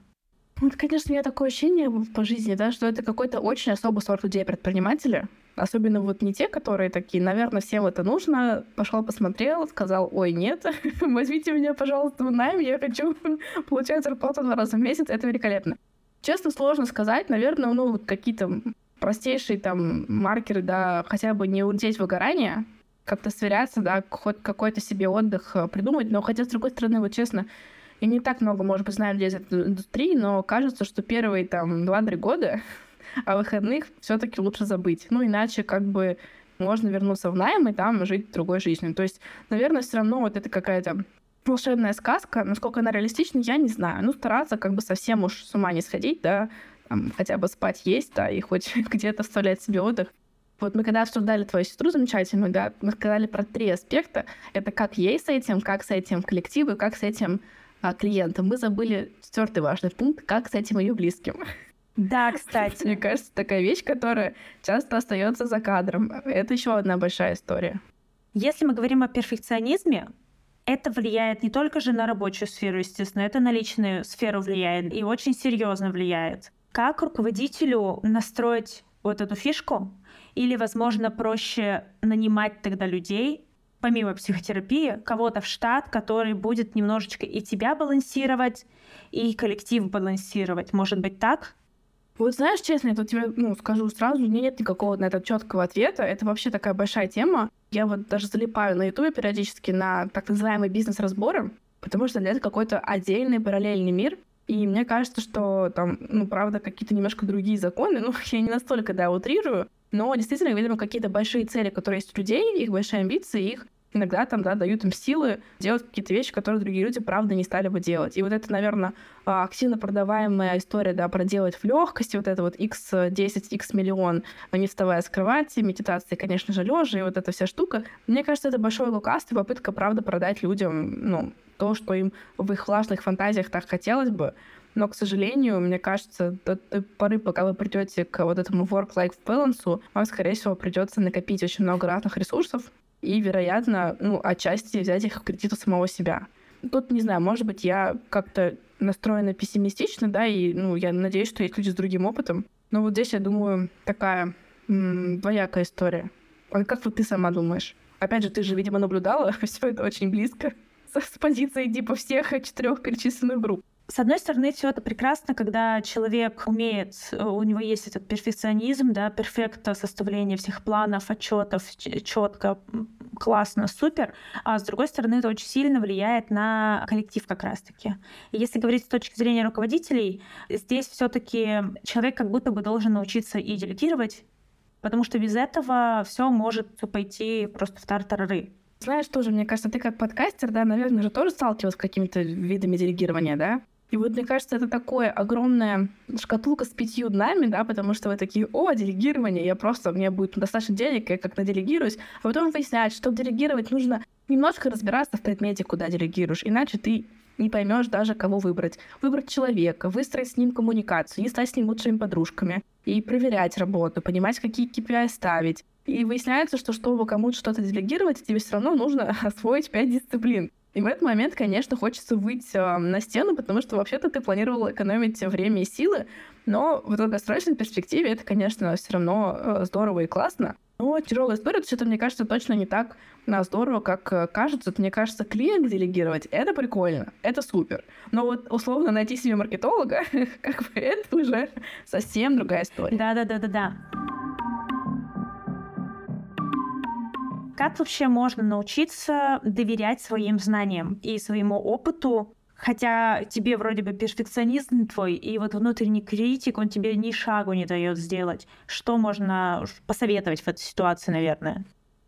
Вот, конечно, у меня такое ощущение по жизни, да, что это какой-то очень особый сорт людей предпринимателя, Особенно вот не те, которые такие, наверное, всем это нужно. Пошел, посмотрел, сказал, ой, нет, возьмите меня, пожалуйста, в найм, я хочу получать зарплату два раза в месяц, это великолепно. Честно, сложно сказать, наверное, ну, вот какие-то простейшие там маркеры, да, хотя бы не улететь в выгорание, как-то сверяться, да, хоть какой-то себе отдых э, придумать, но хотя, с другой стороны, вот честно, я не так много, может быть, знаю людей из этой индустрии, но кажется, что первые там 2-3 года а выходных все-таки лучше забыть. Ну, иначе как бы можно вернуться в найм и там жить другой жизнью. То есть, наверное, все равно вот это какая-то волшебная сказка, насколько она реалистична, я не знаю. Ну, стараться как бы совсем уж с ума не сходить, да, там, хотя бы спать есть, да, и хоть где-то оставлять себе отдых. Вот мы когда обсуждали твою сестру замечательную, да, мы сказали про три аспекта. Это как ей с этим, как с этим коллективу, как с этим а, клиентом. Мы забыли четвертый важный пункт, как с этим ее близким. Да, кстати. Мне кажется, такая вещь, которая часто остается за кадром. Это еще одна большая история. Если мы говорим о перфекционизме, это влияет не только же на рабочую сферу, естественно, это на личную сферу влияет и очень серьезно влияет. Как руководителю настроить вот эту фишку? Или, возможно, проще нанимать тогда людей, помимо психотерапии, кого-то в штат, который будет немножечко и тебя балансировать, и коллектив балансировать. Может быть так? Вот знаешь, честно, я тут тебе ну, скажу сразу, у меня нет никакого на это четкого ответа. Это вообще такая большая тема. Я вот даже залипаю на Ютубе периодически на так называемые бизнес-разборы, потому что это какой-то отдельный параллельный мир. И мне кажется, что там, ну, правда, какие-то немножко другие законы, ну, я не настолько, да, утрирую, но действительно, видимо, какие-то большие цели, которые есть у людей, их большие амбиции, их иногда там, да, дают им силы делать какие-то вещи, которые другие люди, правда, не стали бы делать. И вот это, наверное, а, активно продаваемая история, да, проделать в легкости, вот это вот x10, x миллион, не вставая с кровати, медитации, конечно же, лежа, и вот эта вся штука. Мне кажется, это большое лукавство, попытка, правда, продать людям, ну, то, что им в их влажных фантазиях так хотелось бы. Но, к сожалению, мне кажется, до той поры, пока вы придете к вот этому work-life balance, вам, скорее всего, придется накопить очень много разных ресурсов, и, вероятно, ну, отчасти взять их в кредит у самого себя. Тут, не знаю, может быть, я как-то настроена пессимистично, да, и, ну, я надеюсь, что есть люди с другим опытом. Но вот здесь, я думаю, такая двоякая история. А как вот ты сама думаешь? Опять же, ты же, видимо, наблюдала все это очень близко с, с позиции типа всех четырех перечисленных групп. С одной стороны, все это прекрасно, когда человек умеет, э, у него есть этот перфекционизм, да, перфекта составление всех планов, отчетов, четко, классно, супер. А с другой стороны, это очень сильно влияет на коллектив как раз-таки. Если говорить с точки зрения руководителей, здесь все-таки человек как будто бы должен научиться и делегировать, потому что без этого все может пойти просто в тартарары. Знаешь, тоже, мне кажется, ты как подкастер, да, наверное, же тоже сталкивалась с какими-то видами делегирования, да? И вот мне кажется, это такое огромная шкатулка с пятью днами, да, потому что вы такие, о, делегирование, я просто, мне будет достаточно денег, я как-то делегируюсь, а потом выясняется, что делегировать нужно немножко разбираться в предмете, куда делегируешь, иначе ты не поймешь даже, кого выбрать. Выбрать человека, выстроить с ним коммуникацию, не стать с ним лучшими подружками, и проверять работу, понимать, какие KPI ставить. И выясняется, что чтобы кому-то что-то делегировать, тебе все равно нужно освоить пять дисциплин. И в этот момент, конечно, хочется выйти э, на стену, потому что вообще-то ты планировал экономить время и силы, но в долгосрочной перспективе это, конечно, все равно э, здорово и классно. Но тяжелая история, то это, мне кажется, точно не так на здорово, как э, кажется. Мне кажется, клиент делегировать — это прикольно, это супер. Но вот условно найти себе маркетолога, как бы это уже совсем другая история. Да-да-да-да-да. Как вообще можно научиться доверять своим знаниям и своему опыту, хотя тебе вроде бы перфекционизм твой, и вот внутренний критик, он тебе ни шагу не дает сделать. Что можно посоветовать в этой ситуации, наверное?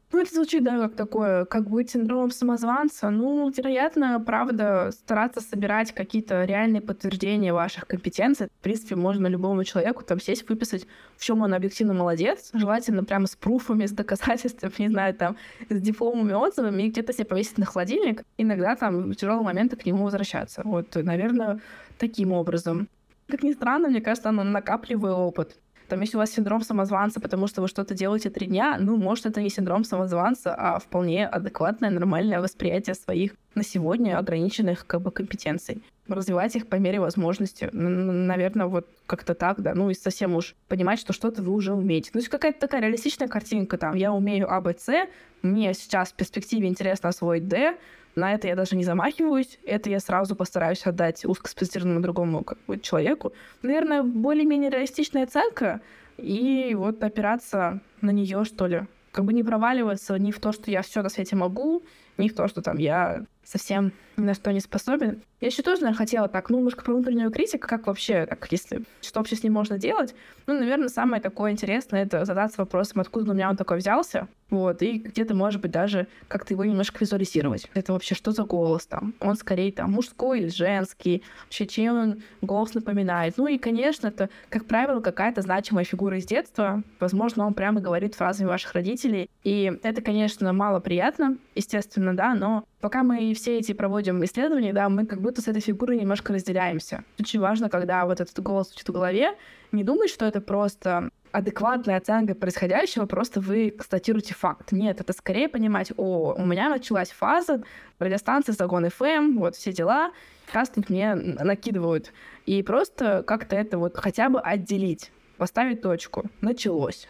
Ну, это звучит, да, как такое, как быть синдромом самозванца. Ну, вероятно, правда, стараться собирать какие-то реальные подтверждения ваших компетенций. В принципе, можно любому человеку там сесть, выписать, в чем он объективно молодец, желательно прямо с пруфами, с доказательствами, не знаю, там, с дипломами, отзывами, и где-то себе повесить на холодильник. Иногда там в тяжелые моменты к нему возвращаться. Вот, наверное, таким образом. Как ни странно, мне кажется, оно накапливает опыт. Там, если у вас синдром самозванца, потому что вы что-то делаете три дня, ну, может, это не синдром самозванца, а вполне адекватное, нормальное восприятие своих на сегодня ограниченных как бы компетенций. Развивать их по мере возможности. Наверное, вот как-то так, да. Ну и совсем уж понимать, что что-то вы уже умеете. Ну, есть какая-то такая реалистичная картинка там. Я умею А, Б, С, мне сейчас в перспективе интересно освоить Д, на это я даже не замахиваюсь. Это я сразу постараюсь отдать узкоспециализированному другому человеку. Наверное, более-менее реалистичная оценка. И вот опираться на нее, что ли. Как бы не проваливаться ни в то, что я все на свете могу, ни в то, что там я совсем ни на что не способен. Я еще тоже, наверное, хотела так, ну, немножко про внутреннюю критику, как вообще, так, если, что вообще с ним можно делать. Ну, наверное, самое такое интересное — это задаться вопросом, откуда у меня он такой взялся, вот, и где-то, может быть, даже как-то его немножко визуализировать. Это вообще что за голос там? Он скорее там мужской или женский? Вообще, чем он голос напоминает? Ну и, конечно, это, как правило, какая-то значимая фигура из детства. Возможно, он прямо говорит фразами ваших родителей. И это, конечно, мало приятно, естественно, да, но пока мы все эти проводим исследования, да, мы как будто с этой фигурой немножко разделяемся. Очень важно, когда вот этот голос звучит в голове, не думать, что это просто адекватная оценка происходящего, просто вы констатируете факт. Нет, это скорее понимать, о, у меня началась фаза, радиостанции Загон FM, вот все дела, кастинг мне накидывают. И просто как-то это вот хотя бы отделить, поставить точку. Началось.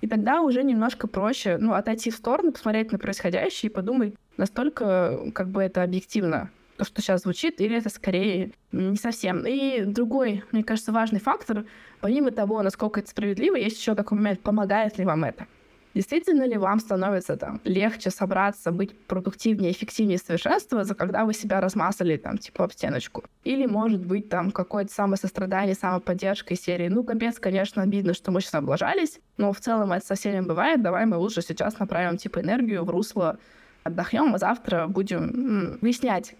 И тогда уже немножко проще, ну, отойти в сторону, посмотреть на происходящее и подумать, настолько как бы это объективно, то, что сейчас звучит, или это скорее не совсем. И другой, мне кажется, важный фактор, помимо того, насколько это справедливо, есть еще такой момент, помогает ли вам это. Действительно ли вам становится там легче собраться, быть продуктивнее, эффективнее, совершенствоваться, когда вы себя размазали там типа об стеночку? Или может быть там какое-то самосострадание, самоподдержка из серии, ну капец, конечно, обидно, что мы сейчас облажались, но в целом это со всеми бывает, давай мы лучше сейчас направим типа энергию в русло отдохнем, а завтра будем выяснять,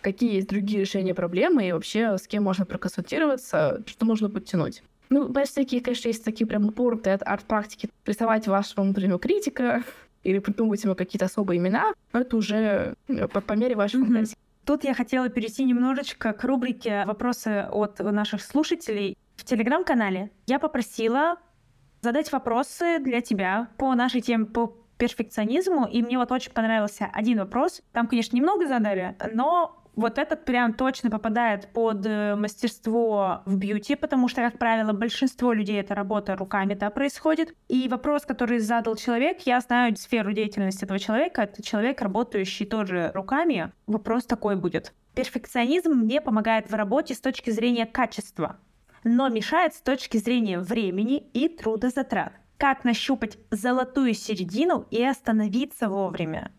какие есть другие решения проблемы и вообще с кем можно проконсультироваться, что можно подтянуть. Ну, знаешь, такие, конечно, есть такие прям упорты от арт-практики. Рисовать вашего внутреннего критика или придумывать ему какие-то особые имена, но это уже э, по, по мере вашей mm-hmm. фантазии. Тут я хотела перейти немножечко к рубрике «Вопросы от наших слушателей». В Телеграм-канале я попросила задать вопросы для тебя по нашей теме, по перфекционизму, и мне вот очень понравился один вопрос. Там, конечно, немного задали, но вот этот прям точно попадает под э, мастерство в бьюти, потому что, как правило, большинство людей это работа руками, да, происходит. И вопрос, который задал человек, я знаю сферу деятельности этого человека, это человек, работающий тоже руками. Вопрос такой будет. Перфекционизм мне помогает в работе с точки зрения качества, но мешает с точки зрения времени и трудозатрат. Как нащупать золотую середину и остановиться вовремя?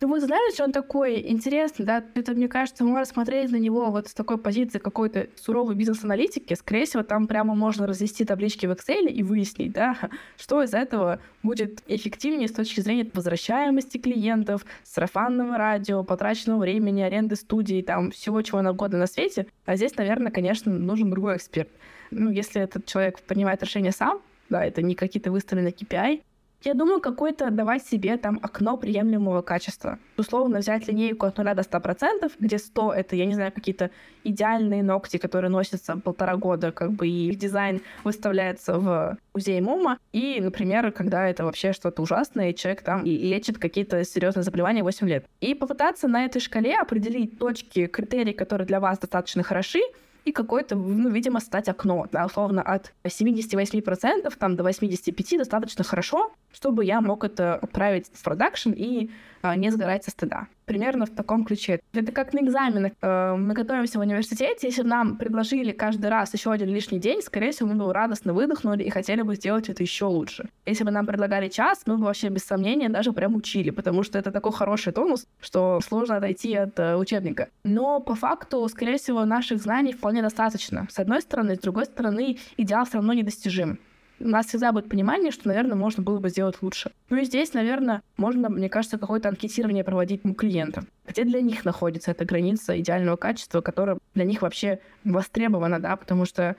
Ну, вы знаете, он такой интересный, да, это, мне кажется, можно смотреть на него вот с такой позиции какой-то суровой бизнес-аналитики. Скорее всего, там прямо можно развести таблички в Excel и выяснить, да, что из этого будет эффективнее с точки зрения возвращаемости клиентов, сарафанного радио, потраченного времени, аренды студии, там, всего чего угодно на свете. А здесь, наверное, конечно, нужен другой эксперт. Ну, если этот человек принимает решение сам, да, это не какие-то выставленные KPI, я думаю, какое-то давать себе там окно приемлемого качества. Условно взять линейку от 0 до 100%, где 100 — это, я не знаю, какие-то идеальные ногти, которые носятся полтора года, как бы, и их дизайн выставляется в музее MoMA. И, например, когда это вообще что-то ужасное, и человек там лечит какие-то серьезные заболевания 8 лет. И попытаться на этой шкале определить точки, критерии, которые для вас достаточно хороши, и какое-то, ну, видимо, стать окно, да, условно, от 78% там, до 85% достаточно хорошо, чтобы я мог это отправить в продакшн и а, не сгорать со стыда. Примерно в таком ключе. Это как на экзаменах. Э, мы готовимся в университете. Если бы нам предложили каждый раз еще один лишний день, скорее всего, мы бы радостно выдохнули и хотели бы сделать это еще лучше. Если бы нам предлагали час, мы бы вообще без сомнения даже прям учили, потому что это такой хороший тонус, что сложно отойти от э, учебника. Но по факту, скорее всего, наших знаний вполне достаточно. С одной стороны, с другой стороны, идеал все равно недостижим у нас всегда будет понимание, что, наверное, можно было бы сделать лучше. Ну и здесь, наверное, можно, мне кажется, какое-то анкетирование проводить у клиентов. Где для них находится эта граница идеального качества, которая для них вообще востребована, да, потому что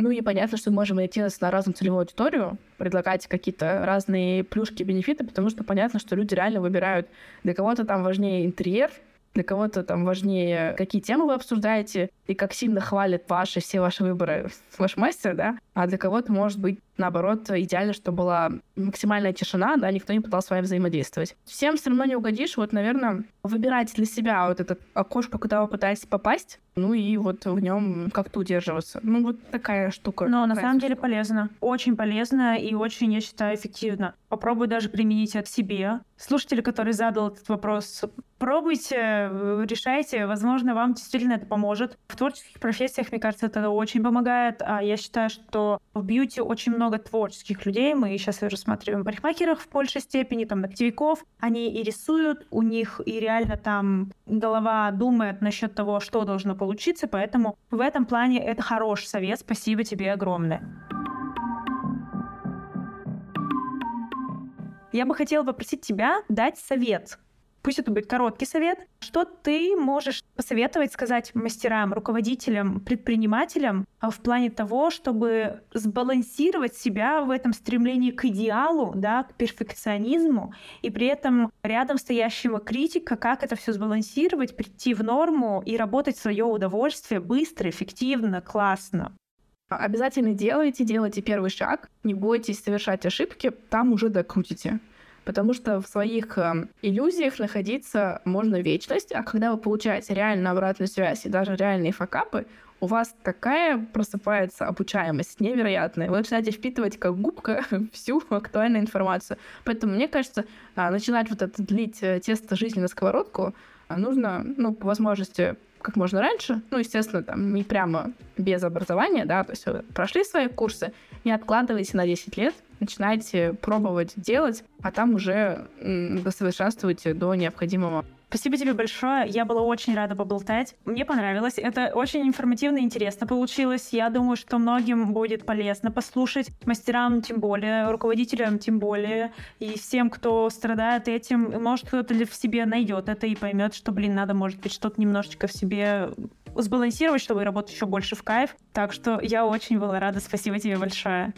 ну и понятно, что мы можем идти на разную целевую аудиторию, предлагать какие-то разные плюшки, бенефиты, потому что понятно, что люди реально выбирают. Для кого-то там важнее интерьер, для кого-то там важнее, какие темы вы обсуждаете и как сильно хвалит ваши все ваши выборы ваш мастер, да, а для кого-то может быть наоборот идеально, чтобы была максимальная тишина, да, никто не пытался с вами взаимодействовать. Всем все равно не угодишь, вот, наверное, выбирайте для себя вот это окошко, куда вы пытаетесь попасть, ну и вот в нем как-то удерживаться. Ну вот такая штука. Но на самом деле полезно. Очень полезно и очень, я считаю, эффективно. Попробуй даже применить это себе. Слушатели, который задал этот вопрос, пробуйте, решайте. Возможно, вам действительно это поможет. В творческих профессиях, мне кажется, это очень помогает. А я считаю, что в бьюти очень много творческих людей. Мы сейчас рассматриваем парикмахеров в большей степени, там, ногтевиков. Они и рисуют, у них и реально там голова думает насчет того, что должно получиться, поэтому в этом плане это хороший совет. Спасибо тебе огромное. Я бы хотела попросить тебя дать совет Пусть это будет короткий совет. Что ты можешь посоветовать, сказать мастерам, руководителям, предпринимателям а, в плане того, чтобы сбалансировать себя в этом стремлении к идеалу, да, к перфекционизму, и при этом рядом стоящего критика, как это все сбалансировать, прийти в норму и работать в свое удовольствие быстро, эффективно, классно? Обязательно делайте, делайте первый шаг, не бойтесь совершать ошибки, там уже докрутите потому что в своих э, иллюзиях находиться можно вечность, а когда вы получаете реально обратную связь и даже реальные факапы, у вас такая просыпается обучаемость невероятная. Вы начинаете впитывать как губка всю актуальную информацию. Поэтому, мне кажется, а, начинать вот это длить э, тесто жизни на сковородку а, нужно, ну, по возможности, как можно раньше. Ну, естественно, там не прямо без образования, да, то есть вы прошли свои курсы, не откладывайте на 10 лет, начинайте пробовать делать, а там уже досовершенствуйте до необходимого. Спасибо тебе большое. Я была очень рада поболтать. Мне понравилось. Это очень информативно и интересно получилось. Я думаю, что многим будет полезно послушать. Мастерам тем более, руководителям тем более. И всем, кто страдает этим, может, кто-то в себе найдет это и поймет, что, блин, надо, может быть, что-то немножечко в себе сбалансировать, чтобы работать еще больше в кайф. Так что я очень была рада. Спасибо тебе большое.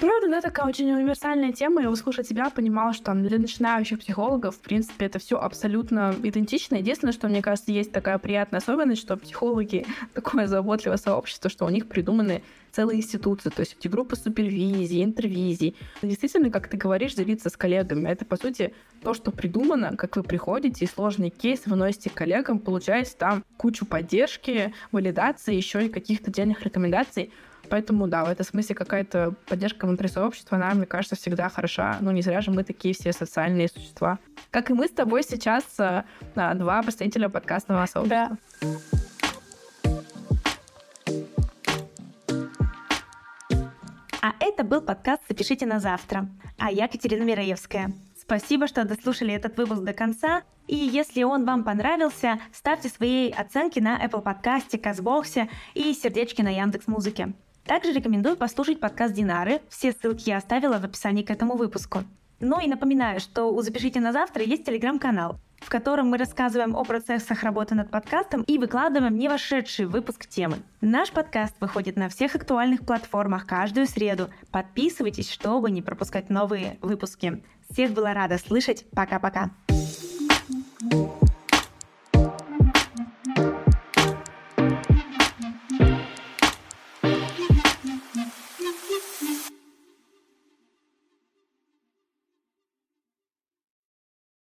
Правда, да, такая очень универсальная тема. Я услышала тебя, понимала, что для начинающих психологов, в принципе, это все абсолютно идентично. Единственное, что, мне кажется, есть такая приятная особенность, что психологи такое заботливое сообщество, что у них придуманы целые институции, то есть эти группы супервизии, интервизий. Действительно, как ты говоришь, делиться с коллегами. Это, по сути, то, что придумано, как вы приходите и сложный кейс выносите коллегам, получаете там кучу поддержки, валидации, еще и каких-то денежных рекомендаций. Поэтому, да, в этом смысле какая-то поддержка внутри сообщества, она, мне кажется, всегда хороша. Ну, не зря же мы такие все социальные существа. Как и мы с тобой сейчас, а, два представителя подкастного сообщества. Да. А это был подкаст «Запишите на завтра». А я Катерина Мираевская. Спасибо, что дослушали этот выпуск до конца. И если он вам понравился, ставьте свои оценки на Apple подкасте, Казбоксе и сердечки на Яндекс Музыке. Также рекомендую послушать подкаст Динары, все ссылки я оставила в описании к этому выпуску. Ну и напоминаю, что у «Запишите на завтра» есть телеграм-канал, в котором мы рассказываем о процессах работы над подкастом и выкладываем не вошедший выпуск темы. Наш подкаст выходит на всех актуальных платформах каждую среду. Подписывайтесь, чтобы не пропускать новые выпуски. Всех была рада слышать. Пока-пока. thank you